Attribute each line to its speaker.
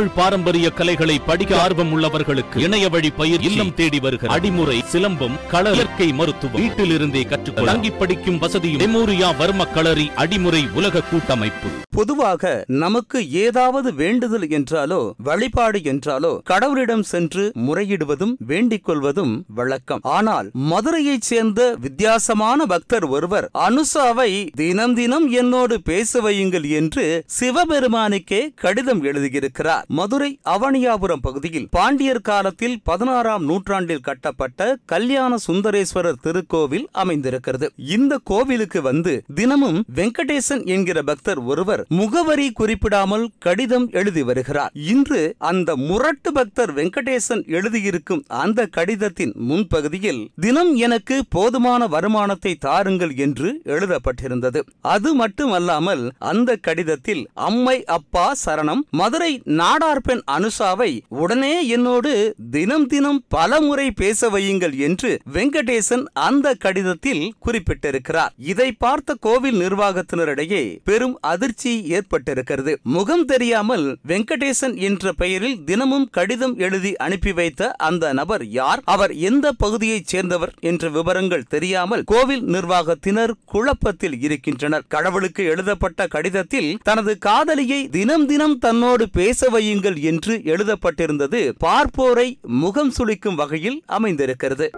Speaker 1: தமிழ் பாரம்பரிய கலைகளை படிக்க ஆர்வம் உள்ளவர்களுக்கு இணைய வழி பயிர் இல்லம் தேடி வருகிற அடிமுறை சிலம்பம் கள இயற்கை மருத்துவம். வீட்டிலிருந்தே கற்றுக்கொள்ள தங்கி படிக்கும் வசதியும் மெமோரியா வர்ம களரி அடிமுறை உலக கூட்டமைப்பு.
Speaker 2: பொதுவாக நமக்கு ஏதாவது வேண்டுதல் என்றாலோ வழிபாடு என்றாலோ கடவுளிடம் சென்று முறையிடுவதும் வேண்டிக் கொள்வதும் வழக்கம். ஆனால் மதுரையைச் சேர்ந்த வித்தியாசமான பக்தர் ஒருவர் அனுசாவை தினம் தினம் என்னோடு பேச வையுங்கள் என்று சிவபெருமானுக்கே கடிதம் எழுதியிருக்கிறார். மதுரை அவனியாபுரம் பகுதியில் பாண்டியர் காலத்தில் பதினாறாம் நூற்றாண்டில் கட்டப்பட்ட கல்யாண சுந்தரேஸ்வரர் திருக்கோவில் அமைந்திருக்கிறது. இந்த கோவிலுக்கு வந்து தினமும் வெங்கடேசன் என்கிற பக்தர் ஒருவர் முகவரி குறிப்பிடாமல் கடிதம் எழுதி வருகிறார். இன்று அந்த முரட்டு பக்தர் வெங்கடேசன் எழுதியிருக்கும் அந்த கடிதத்தின் முன்பகுதியில் தினம் எனக்கு போதுமான வருமானத்தை தாருங்கள் என்று எழுதப்பட்டிருந்தது. அது மட்டுமல்லாமல் அந்த கடிதத்தில் அம்மை அப்பா சரணம் மதுரை நாடார் பெண் அனுஷாவை உடனே என்னோடு தினம் தினம் பல முறை பேச வையுங்கள் என்று வெங்கடேசன் அந்த கடிதத்தில் குறிப்பிட்டிருக்கிறார். இதை பார்த்த கோவில் நிர்வாகத்தினரிடையே பெரும் அதிர்ச்சி ஏற்பட்டிருக்கிறது. முகம் தெரியாமல் வெங்கடேசன் என்ற பெயரில் தினமும் கடிதம் எழுதி அனுப்பி வைத்த அந்த நபர் யார்? அவர் எந்த பகுதியைச் சேர்ந்தவர் என்ற விவரங்கள் தெரியாமல் கோவில் நிர்வாகத்தினர் குழப்பத்தில் இருக்கின்றனர். கடவுளுக்கு எழுதப்பட்ட கடிதத்தில் தனது காதலியை தினம் தினம் தன்னோடு பேச வையுங்கள் என்று எழுதப்பட்டிருந்தது. பார்ப்போரை முகம் சுளிக்கும் வகையில் அமைந்திருக்கிறது.